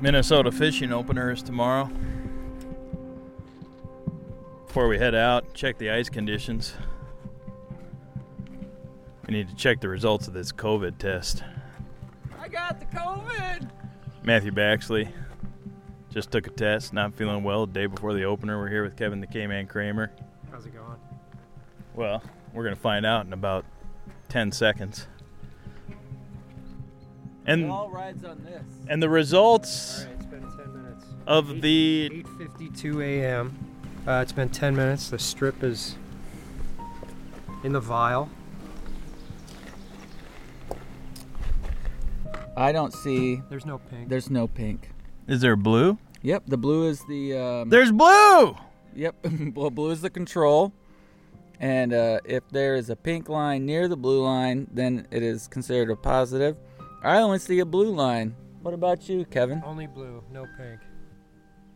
Minnesota fishing opener is tomorrow. Before we head out, check the ice conditions. We need to check the results of this COVID test. I got the COVID. Matthew Baxley just took a test, not feeling well the day before the opener. We're here with Kevin the K-Man Kramer. How's it going? Well, we're going to find out in about 10 seconds. And all rides on this. and the results All right, it's been 10 minutes. of the 8:52 a.m. Uh, it's been 10 minutes. The strip is in the vial. I don't see. There's no pink. There's no pink. is there blue? Yep, the blue is the. Um, There's blue. Yep, well, blue is the control, and uh, if there is a pink line near the blue line, then it is considered a positive. I only see a blue line. What about you, Kevin? Only blue, no pink.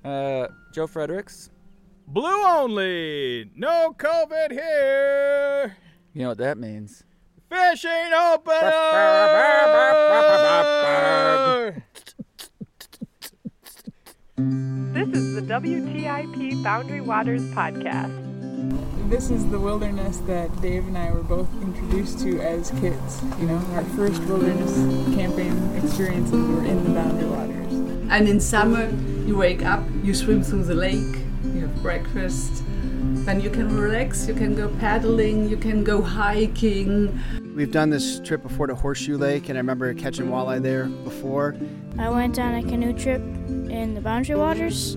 Uh, Joe Friedrichs. Blue only. No COVID here. You know what that means? Fishing opener. This is the WTIP Boundary Waters podcast. This is the wilderness that Dave and I were both introduced to as kids. You know, our first wilderness camping experiences were in the Boundary Waters. And in summer, you wake up, you swim through the lake, you have breakfast, then you can relax, you can go paddling, you can go hiking. We've done this trip before to Horseshoe Lake, and I remember catching walleye there before. I went on a canoe trip in the Boundary Waters,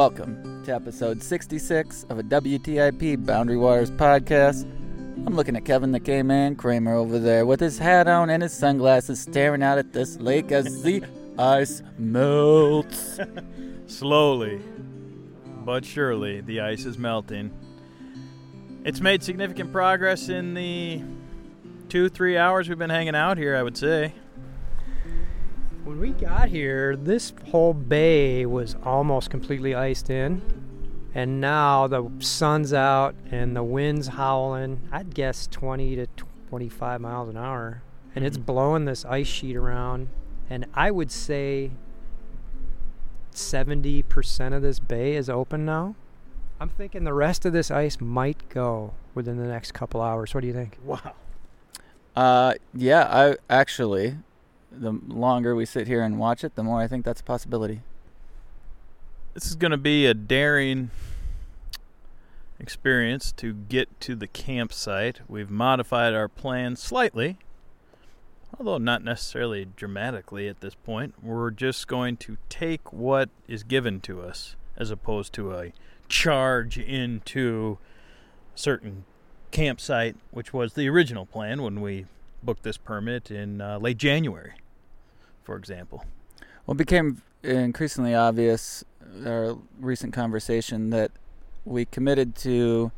Welcome to episode 66 of a WTIP Boundary Waters podcast. I'm looking at Kevin the K-Man Kramer over there with his hat on and his sunglasses staring out at this lake as the ice melts. Slowly, but surely, the ice is melting. It's made significant progress in the two, three hours we've been hanging out here, I would say. When we got here, this whole bay was almost completely iced in. And now the sun's out and the wind's howling. I'd guess 20 to 25 miles an hour. And it's blowing this ice sheet around. And I would say 70% of this bay is open now. I'm thinking the rest of this ice might go within the next couple hours. What do you think? Wow. Uh, yeah, I actually, the longer we sit here and watch it, the more I think that's a possibility. This is going to be a daring experience to get to the campsite. We've modified our plan slightly, although not necessarily dramatically at this point. We're just going to take what is given to us as opposed to a charge into certain campsite, which was the original plan when we booked this permit in uh, late January, for example. Well, it became increasingly obvious our recent conversation that we committed to.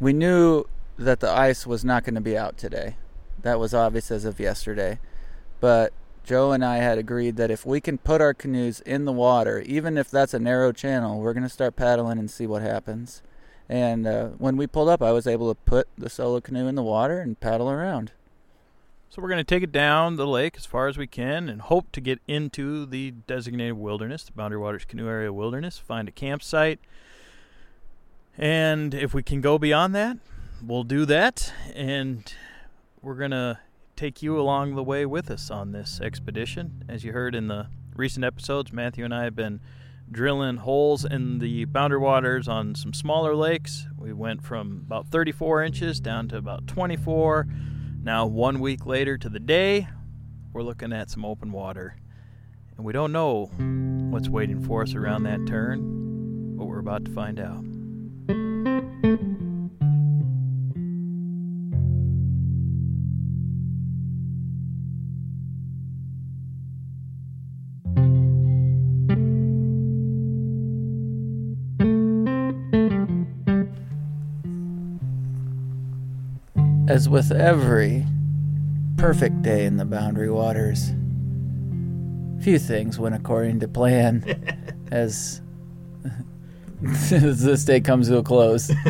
We knew that the ice was not going to be out today. That was obvious as of yesterday. But Joe and I had agreed that if we can put our canoes in the water, even if that's a narrow channel, we're going to start paddling and see what happens. And uh, when we pulled up, I was able to put the solo canoe in the water and paddle around. So we're going to take it down the lake as far as we can and hope to get into the designated wilderness, the Boundary Waters Canoe Area Wilderness, find a campsite. And if we can go beyond that, we'll do that. And we're going to take you along the way with us on this expedition. As you heard in the recent episodes, Matthew and I have been drilling holes in the boundary waters on some smaller lakes. We went from about 34 inches down to about 24. Now, one week later to the day, we're looking at some open water. And we don't know what's waiting for us around that turn, but we're about to find out. As with every perfect day in the Boundary Waters, few things went according to plan as, as this day comes to a close.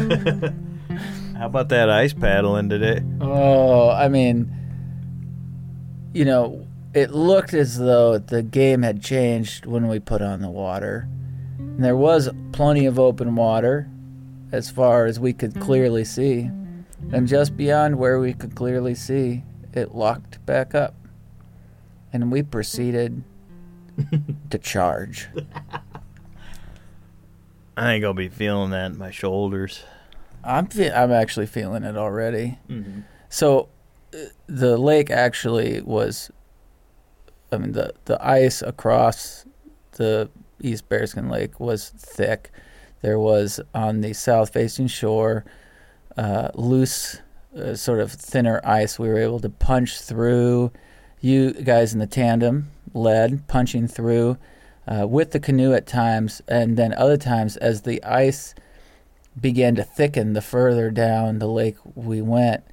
How about that ice paddling today? Oh, I mean, you know, it looked as though the game had changed when we put on the water. And there was plenty of open water as far as we could clearly see. And just beyond where we could clearly see, it locked back up. And we proceeded to charge. I ain't gonna be feeling that in my shoulders. I'm fe- I'm actually feeling it already. Mm-hmm. So uh, the lake actually was I mean the the ice across the East Bearskin Lake was thick. There was on the south facing shore uh, loose uh, sort of thinner ice we were able to punch through. You guys in the tandem led punching through uh, with the canoe at times and then other times as the ice began to thicken the further down the lake we went,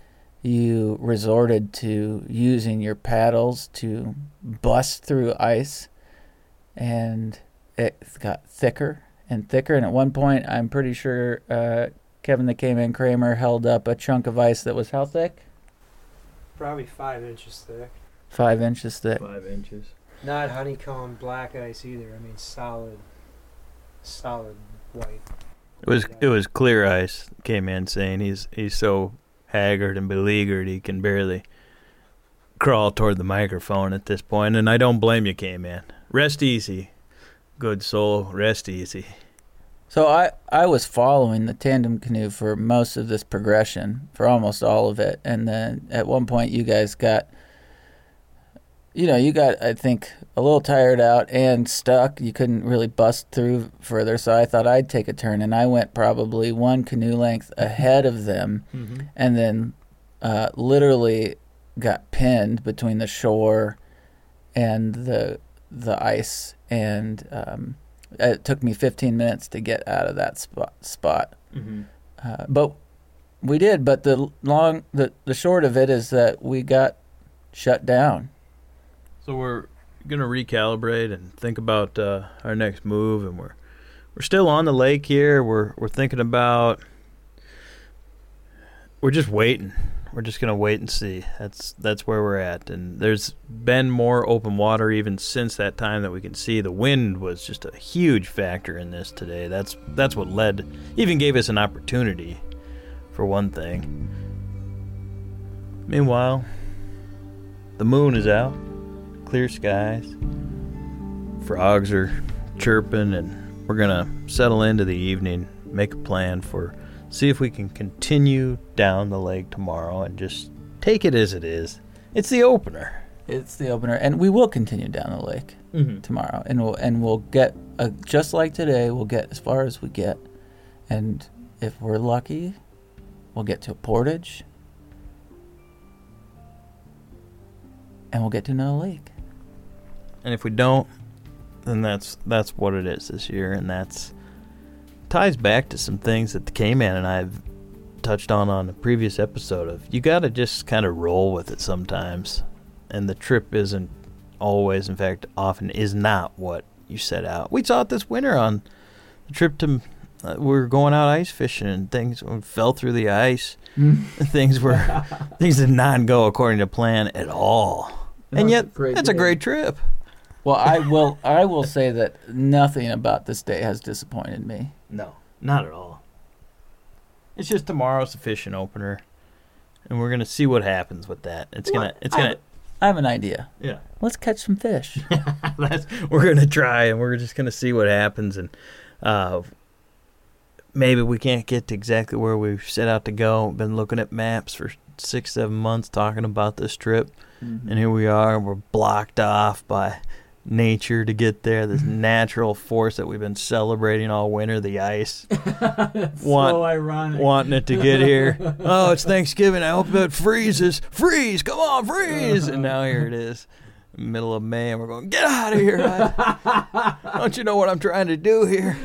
you resorted to using your paddles to bust through ice, and it got thicker and thicker. And at one point, I'm pretty sure uh, Kevin the K-Man Kramer held up a chunk of ice that was how thick? Probably five inches thick. Five inches thick. Five inches. Not honeycomb black ice either. I mean solid, solid white. It was it was clear ice. Came in saying he's he's so haggard and beleaguered he can barely crawl toward the microphone at this point, and I don't blame you, K man. Rest easy, good soul. Rest easy. So I, I was following the tandem canoe for most of this progression, for almost all of it, and then at one point you guys got, you know, you got I think a little tired out and stuck. You couldn't really bust through further, so I thought I'd take a turn, and I went probably one canoe length ahead of them, Mm-hmm. and then uh, literally got pinned between the shore and the the ice, and um, it took me 15 minutes to get out of that spot. Spot, Mm-hmm. uh, but we did. But the long the the short of it is that we got shut down. So we're gonna recalibrate and think about uh, our next move, and we're we're still on the lake here. We're we're thinking about we're just waiting. We're just gonna wait and see. That's that's where we're at. And there's been more open water even since that time that we can see. The wind was just a huge factor in this today. That's that's what led, even gave us an opportunity, for one thing. Meanwhile, the moon is out clear skies. Frogs are chirping, and we're gonna settle into the evening, make a plan for, see if we can continue down the lake tomorrow and just take it as it is. It's the opener. It's the opener, and we will continue down the lake Mm-hmm. tomorrow, and we'll and we'll get uh, just like today. We'll get as far as we get, and if we're lucky, we'll get to a portage, and we'll get to another lake. And if we don't, then that's that's what it is this year, and that's ties back to some things that the K-Man and I have touched on on a previous episode of you got to just kind of roll with it sometimes, and the trip isn't always, in fact, often is not what you set out. We saw it this winter on the trip to. Uh, we were going out ice fishing and things fell through the ice. things were things did not go according to plan at all. And yet, it's a great trip. Well, I will. I will say that nothing about this day has disappointed me. No, not at all. It's just tomorrow's the fishing opener, and we're gonna see what happens with that. It's gonna, it's gonna, I have an idea. yeah. Let's catch some fish. That's, we're gonna try, and we're just gonna see what happens, and uh, maybe we can't get to exactly where we set out to go. Been looking at maps for six, seven months, talking about this trip, and here we are. We're blocked off by nature to get there. This natural force that we've been celebrating all winter, the ice. Want- ironic. wanting it to get here. Oh, it's Thanksgiving. I hope it freezes. Freeze! Come on, freeze! And now here it is, middle of May, and we're going, get out of here! I- don't you know what I'm trying to do here?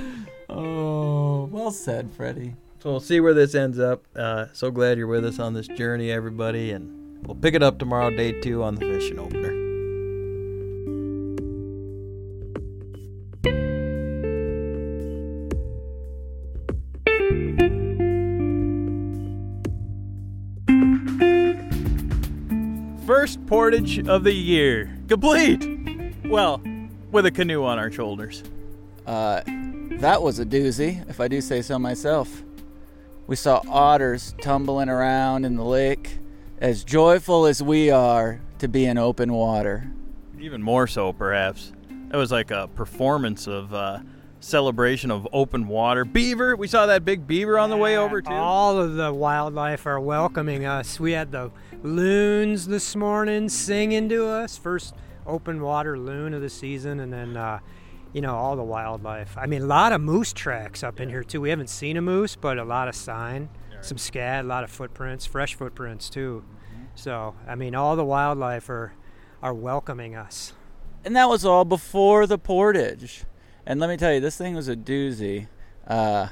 Oh, well said, Freddie. So we'll see where this ends up. Uh, so glad you're with us on this journey, everybody, and we'll pick it up tomorrow, day two, on the fishing opener. First portage of the year, complete. Well, with a canoe on our shoulders. Uh, that was a doozy, if I do say so myself. We saw otters tumbling around in the lake, as joyful as we are to be in open water. Even more so, perhaps. It was like a performance of uh, celebration of open water. Beaver, we saw that big beaver on the way over too. All of the wildlife are welcoming us. We had the loons this morning singing to us. First open water loon of the season, and then uh, you know all the wildlife. I mean, a lot of moose tracks up in here too. We haven't seen a moose, but a lot of sign, some scat, a lot of footprints, fresh footprints too. So I mean, all the wildlife are are welcoming us. And that was all before the portage. And let me tell you, this thing was a doozy. Uh,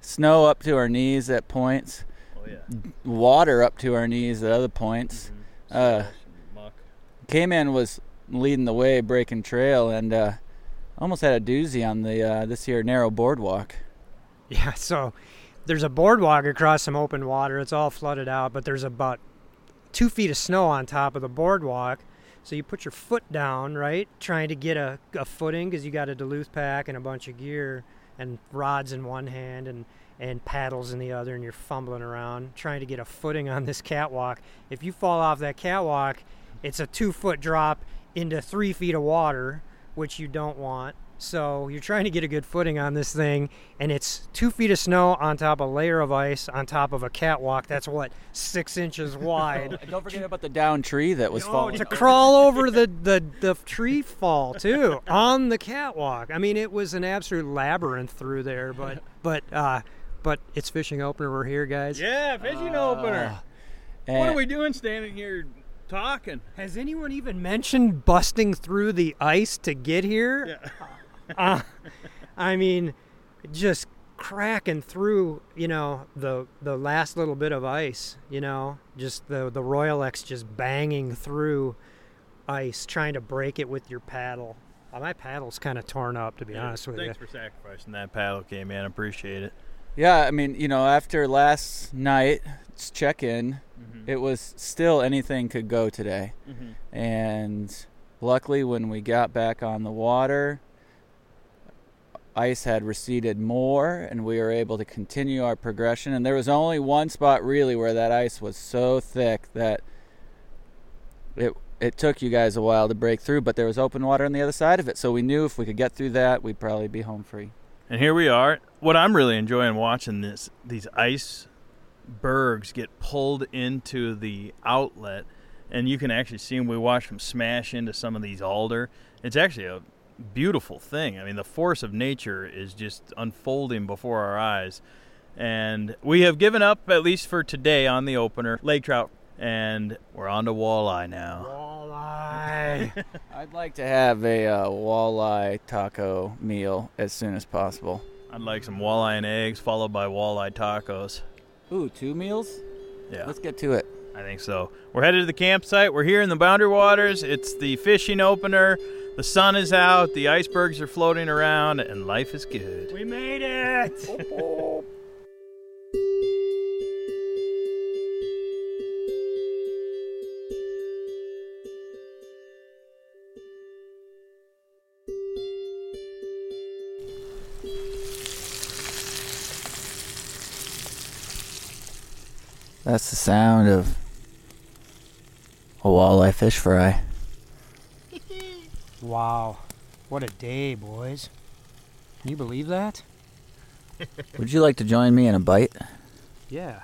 snow up to our knees at points. Oh yeah. Water up to our knees at other points. Uh, Muck. K-Man was leading the way, breaking trail, and uh, almost had a doozy on the uh, this here narrow boardwalk. Yeah, so there's a boardwalk across some open water. It's all flooded out, but there's about two feet of snow on top of the boardwalk. So you put your foot down, right, trying to get a, a footing because you got a Duluth pack and a bunch of gear and rods in one hand and, and paddles in the other, and you're fumbling around trying to get a footing on this catwalk. If you fall off that catwalk, it's a two foot drop into three feet of water, which you don't want. So you're trying to get a good footing on this thing, and it's two feet of snow on top of a layer of ice on top of a catwalk that's what six inches wide. And don't forget about the down tree that was Oh, falling. to crawl over the, the, the tree fall too on the catwalk. I mean, it was an absolute labyrinth through there, but but uh, but it's fishing opener. We're here, guys. Yeah, fishing opener. What are we doing standing here talking? Has anyone even mentioned busting through the ice to get here? Uh, I mean, just cracking through, you know, the the last little bit of ice, you know, just the the Royalex just banging through ice, trying to break it with your paddle. Uh, my paddle's kind of torn up, to be honest with Thanks you. Thanks for sacrificing that paddle, K man. Appreciate it. Yeah, I mean, you know, after last night's check-in, it was still anything could go today. Mhm. And luckily, when we got back on the water, ice had receded more, and we were able to continue our progression. And there was only one spot really where that ice was so thick that it it took you guys a while to break through. But there was open water on the other side of it, so we knew if we could get through that, we'd probably be home free. And here we are. What I'm really enjoying watching this these ice bergs get pulled into the outlet, and you can actually see them. We watch them smash into some of these alder. It's actually a beautiful thing. I mean, the force of nature is just unfolding before our eyes. And we have given up, at least for today, on the opener lake trout, and we're on to walleye now. Walleye. I'd like to have a uh, walleye taco meal as soon as possible. I'd like some walleye and eggs, followed by walleye tacos. Ooh, two meals? Yeah. Let's get to it. I think so. We're headed to the campsite. We're here in the Boundary Waters. It's the fishing opener. The sun is out. The icebergs are floating around, and life is good. we made it. That's the sound of a walleye fish fry. Wow, what a day, boys! Can you believe that? Would you like to join me in a bite? Yeah.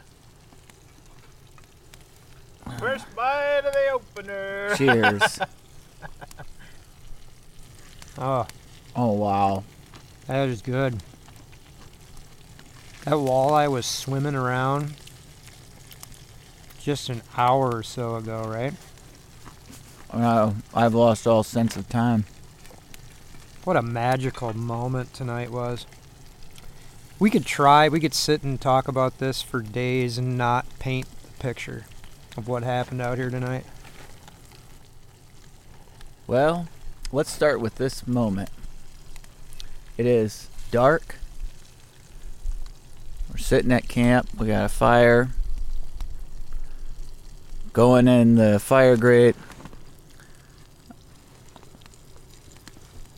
First bite of the opener. Cheers. Oh, oh, wow. that is good. That walleye was swimming around just an hour or so ago, right? Uh, I've lost all sense of time. What a magical moment tonight was. We could try. We could sit and talk about this for days and not paint the picture of what happened out here tonight. Well, let's start with this moment. It is dark. We're sitting at camp. We got a fire going in the fire grate.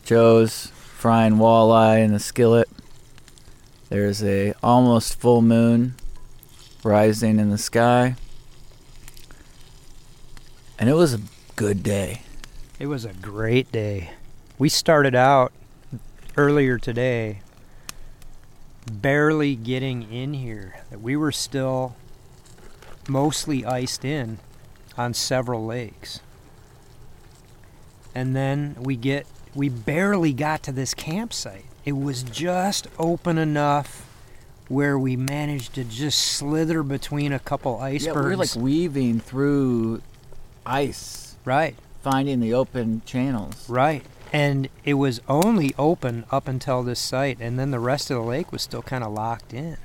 Joe's frying walleye in the skillet. There's a almost full moon rising in the sky. And it was a good day. It was a great day. We started out earlier today barely getting in here. That we were still mostly iced in on several lakes. And then we get we barely got to this campsite. It was just open enough where we managed to just slither between a couple icebergs. Yeah, we were like weaving through ice, right, finding the open channels. right. And it was only open up until this site, and then the rest of the lake was still kind of locked in.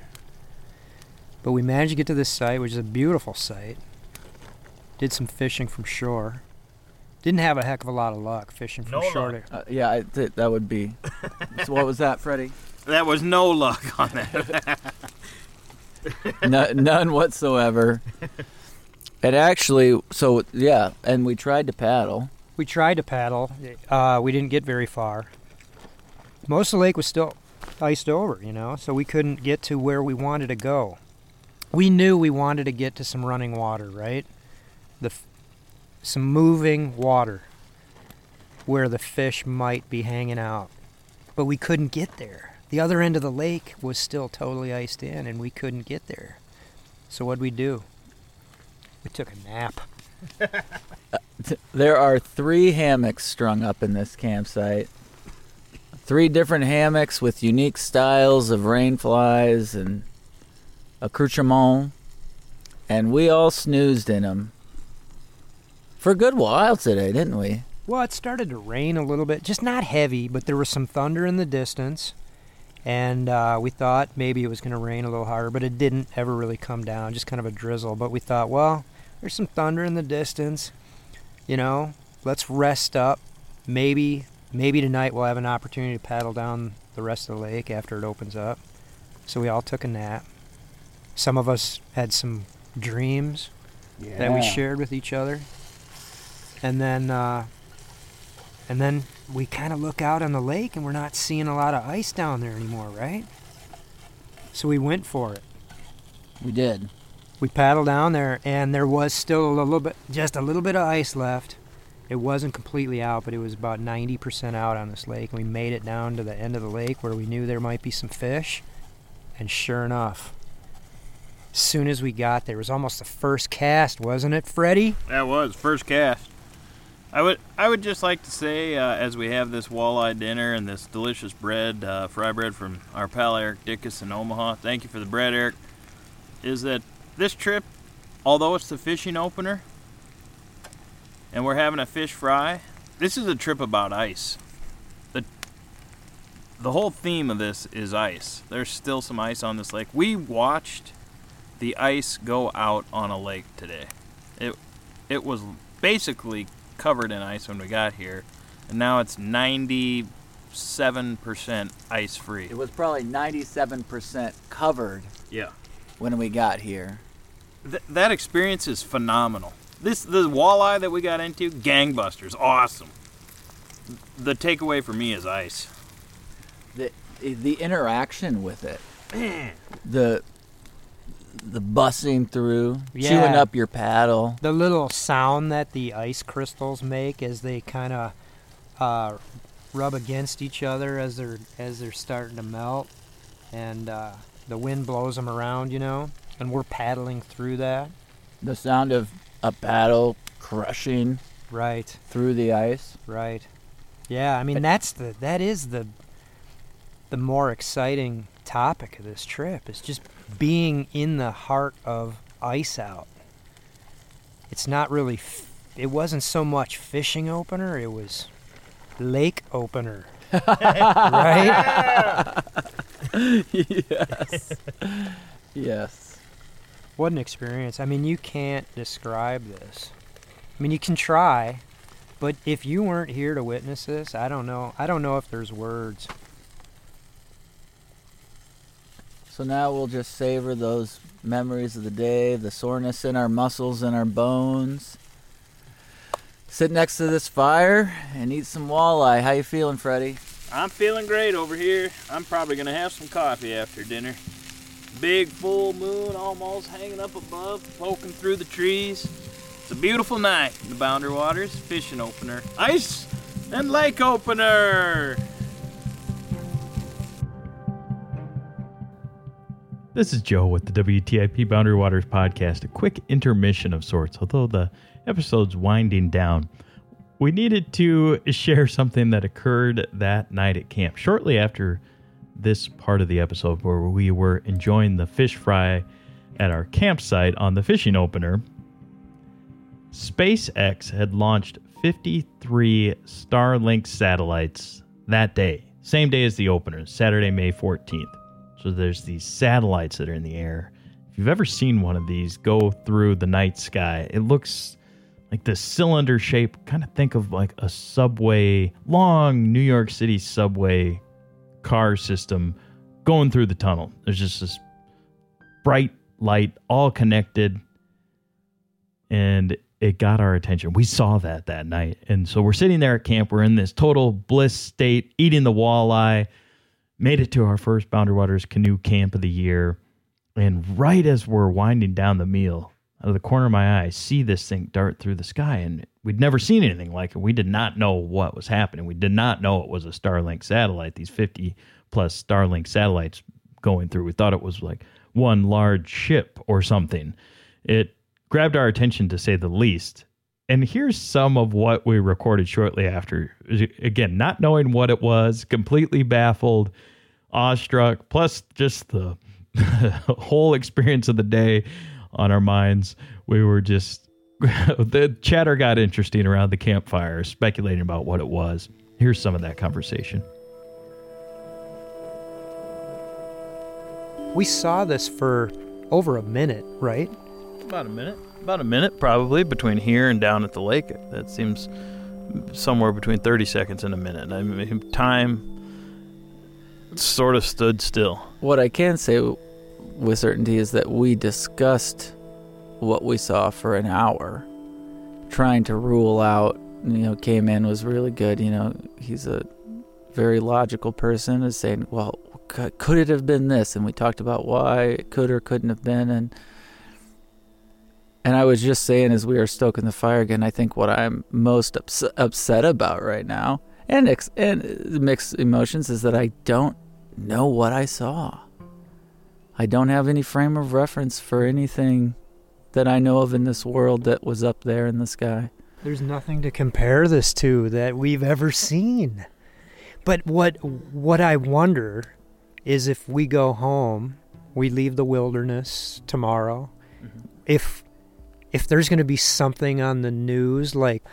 But we managed to get to this site, which is a beautiful site. Did some fishing from shore. Didn't have a heck of a lot of luck fishing from No shore. luck. to- Uh, yeah, I, th- that would be. so what was that, Freddie? That was no luck on that. no, none whatsoever. It actually, so yeah, and we tried to paddle. We tried to paddle. Uh, we didn't get very far. Most of the lake was still iced over, you know, so we couldn't get to where we wanted to go. We knew we wanted to get to some running water, right? The some moving water where the fish might be hanging out. But we couldn't get there. The other end of the lake was still totally iced in and we couldn't get there. So what'd we do? We took a nap. Uh, th- There are three hammocks strung up in this campsite. Three different hammocks with unique styles of rainflies and accoutrement, and we all snoozed in them for a good while today, didn't we? Well, it started to rain a little bit, just not heavy, but there was some thunder in the distance. And uh, we thought maybe it was going to rain a little harder, but it didn't ever really come down, just kind of a drizzle. But we thought, well, there's some thunder in the distance. You know, let's rest up. Maybe, maybe tonight we'll have an opportunity to paddle down the rest of the lake after it opens up. So we all took a nap. Some of us had some dreams that we shared with each other. And then, uh, and then we kind of look out on the lake and we're not seeing a lot of ice down there anymore, right? So we went for it. We did. We paddled down there and there was still a little bit, just a little bit of ice left. It wasn't completely out, but it was about 90% out on this lake. And we made it down to the end of the lake where we knew there might be some fish. And sure enough, as soon as we got there, it was almost the first cast, wasn't it, Freddie? That was first cast. I would I would just like to say, uh, as we have this walleye dinner and this delicious bread, uh, fry bread from our pal Eric Dickus in Omaha. Thank you for the bread, Eric. Is that this trip, although it's the fishing opener, and we're having a fish fry, this is a trip about ice. the The whole theme of this is ice. There's still some ice on this lake. We watched the ice go out on a lake today. It it was basically covered in ice when we got here, and now it's 97% ice free. It was probably 97% covered Yeah. when we got here. Th- that experience is phenomenal. This the walleye that we got into, gangbusters, awesome. The takeaway for me is ice. The the interaction with it, the the bussing through, chewing up your paddle. the little sound that the ice crystals make as they kind of uh, rub against each other as they're as they're starting to melt, and uh, the wind blows them around, you know, and we're paddling through that. The sound of a paddle crushing Right, through the ice. right. Yeah, I mean that's the that is the the more exciting topic of this trip is just being in the heart of ice out. It's not really. F- it wasn't so much fishing opener. It was lake opener. right? yes. yes. What an experience. I mean, you can't describe this. I mean, you can try, but if you weren't here to witness this, I don't know. I don't know if there's words. So now we'll just savor those memories of the day, the soreness in our muscles and our bones. Sit next to this fire and eat some walleye. How you feeling, Freddie? I'm feeling great over here. I'm probably gonna have some coffee after dinner. Big full moon almost hanging up above, poking through the trees. It's a beautiful night in the Boundary Waters fishing opener. Ice and lake opener! This is Joe with the WTIP Boundary Waters podcast. A quick intermission of sorts, although the episode's winding down. We needed to share something that occurred that night at camp, shortly after this part of the episode, where we were enjoying the fish fry at our campsite on the fishing opener. SpaceX had launched 53 Starlink satellites that day, same day as the opener, Saturday, May 14th. So there's these satellites that are in the air. If you've ever seen one of these go through the night sky, it looks like this cylinder shape. Kind of think of like a subway, long New York City subway car system going through the tunnel. There's just this bright light, all connected, and it got our attention. We saw that that night, and so we're sitting there at camp. We're in this total bliss state, eating the walleye made it to our first Boundary Waters canoe camp of the year. And right as we're winding down the meal, out of the corner of my eye, I see this thing dart through the sky. And we'd never seen anything like it. We did not know what was happening. We did not know it was a Starlink satellite, these 50 plus Starlink satellites going through. We thought it was like one large ship or something. It grabbed our attention to say the least. And here's some of what we recorded shortly after. Again, not knowing what it was, completely baffled, awestruck, plus just the whole experience of the day on our minds. We were just, the chatter got interesting around the campfire, speculating about what it was. Here's some of that conversation. We saw this for over a minute, right? About a minute. About a minute, probably, between here and down at the lake. That seems somewhere between 30 seconds and a minute. I mean, time sort of stood still. What I can say with certainty is that we discussed what we saw for an hour, trying to rule out. You know, K Man was really good. You know, he's a very logical person, is saying, well, could it have been this? And we talked about why it could or couldn't have been. And and I was just saying as we were stoking the fire again, I think what I'm most ups- upset about right now, and ex- and mixed emotions, is that I don't know what I saw. I don't have any frame of reference for anything that I know of in this world that was up there in the sky. There's nothing to compare this to that we've ever seen. But what what I wonder is if we go home, we leave the wilderness tomorrow. Mm-hmm. If if there's going to be something on the news, like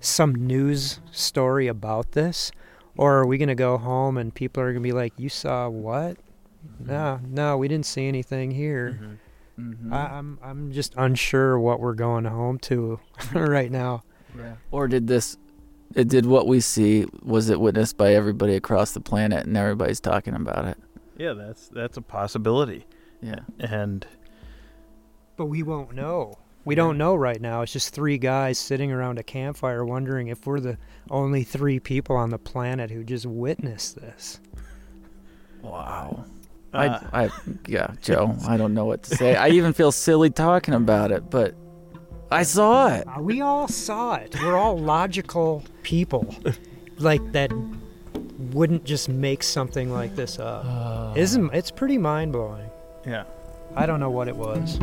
some news story about this, or are we going to go home and people are going to be like, "You saw what? Mm-hmm. No, no, we didn't see anything here." Mm-hmm. Mm-hmm. I, am I'm, I'm just unsure what we're going home to right now. Yeah. Or did this? It did what we see. Was it witnessed by everybody across the planet, and everybody's talking about it? Yeah, that's that's a possibility. Yeah, and but we won't know. We don't know right now. It's just three guys sitting around a campfire wondering if we're the only three people on the planet who just witnessed this. Wow. Uh, I, I, yeah, Joe, I don't know what to say. I even feel silly talking about it, but I saw it. Uh, we all saw it. We're all logical people, like that wouldn't just make something like this up. Uh, Isn't it's pretty mind blowing. Yeah. I don't know what it was.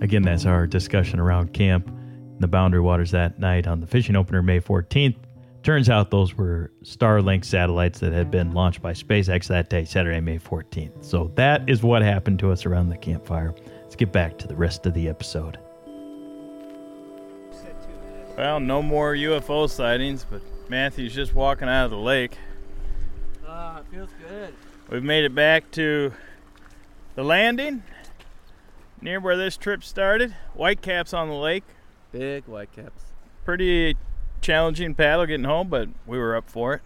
Again, that's our discussion around camp in the Boundary Waters that night on the fishing opener, May 14th. Turns out those were Starlink satellites that had been launched by SpaceX that day, Saturday, May 14th. So that is what happened to us around the campfire. Let's get back to the rest of the episode. Well, no more UFO sightings, but Matthew's just walking out of the lake. Ah, feels good. We've made it back to the landing near where this trip started. Whitecaps on the lake. Big whitecaps. Pretty challenging paddle getting home, but we were up for it.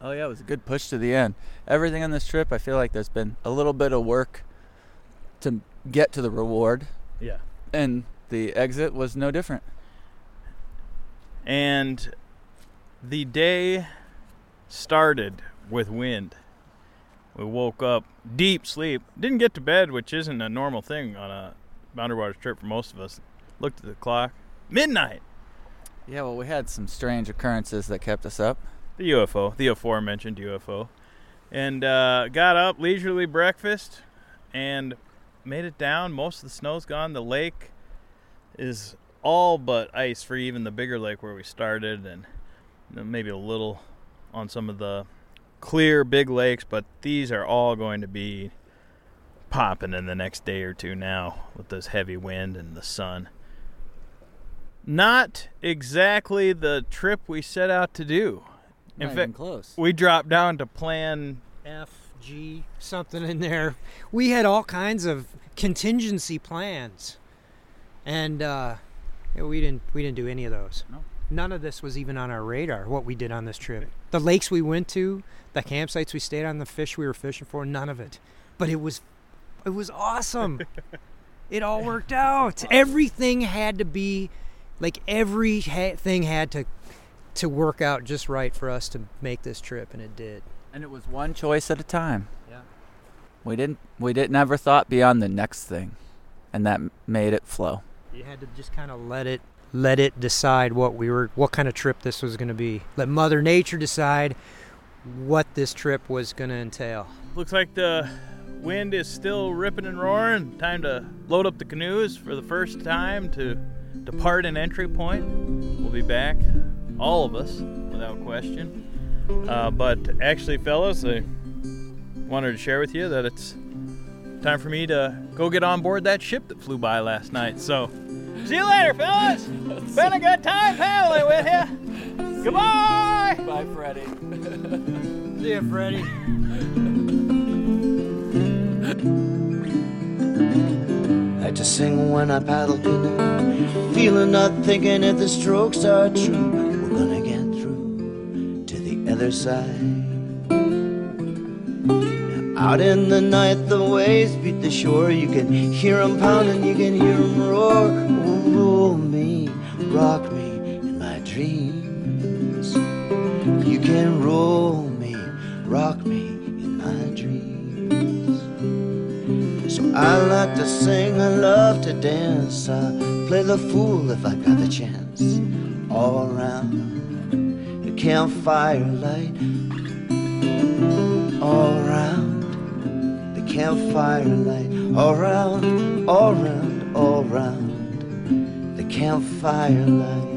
Oh yeah, it was a good push to the end. Everything on this trip, I feel like there's been a little bit of work to get to the reward, Yeah. and the exit was no different. And the day started with wind. We woke up deep sleep. Didn't get to bed, which isn't a normal thing on a Boundary Waters trip for most of us. Looked at the clock. Midnight. Yeah, well, we had some strange occurrences that kept us up. The UFO, the aforementioned UFO. And uh, got up, leisurely breakfast, and made it down. Most of the snow's gone. The lake is all but ice for even the bigger lake where we started, and maybe a little on some of the clear big lakes, but these are all going to be popping in the next day or two now with this heavy wind and the sun. Not exactly the trip we set out to do. In Not fact, even close. we dropped down to plan F, G, something in there. We had all kinds of contingency plans, and uh, yeah, we didn't we didn't do any of those. No. None of this was even on our radar. What we did on this trip, the lakes we went to, the campsites we stayed on, the fish we were fishing for, none of it. But it was, it was awesome. it all worked out. Everything had to be, like every ha- thing had to, to work out just right for us to make this trip, and it did. And it was one choice at a time. Yeah. We didn't we didn't ever thought beyond the next thing, and that made it flow. You had to just kind of let it let it decide what we were what kind of trip this was going to be. Let mother nature decide what this trip was going to entail. Looks like the wind is still ripping and roaring. Time to load up the canoes for the first time to depart an entry point. We'll be back, all of us, without question. Uh, but actually, fellas, I wanted to share with you that it's time for me to go get on board that ship that flew by last night. So, see you later, fellas. Been a good time paddling with you. Goodbye. Bye, Freddie. See ya, Freddie. I just sing when I paddle canoe, feeling not thinking if the strokes are true. We're gonna get through to the other side. Out in the night, the waves beat the shore. You can hear 'em pounding, you can hear 'em roar. Oh, roll me, rock me in my dreams. Can roll me, rock me in my dreams. So I like to sing, I love to dance. I play the fool if I got the chance. All around the campfire light. All around the campfire light. All around, all around, all around the campfire light.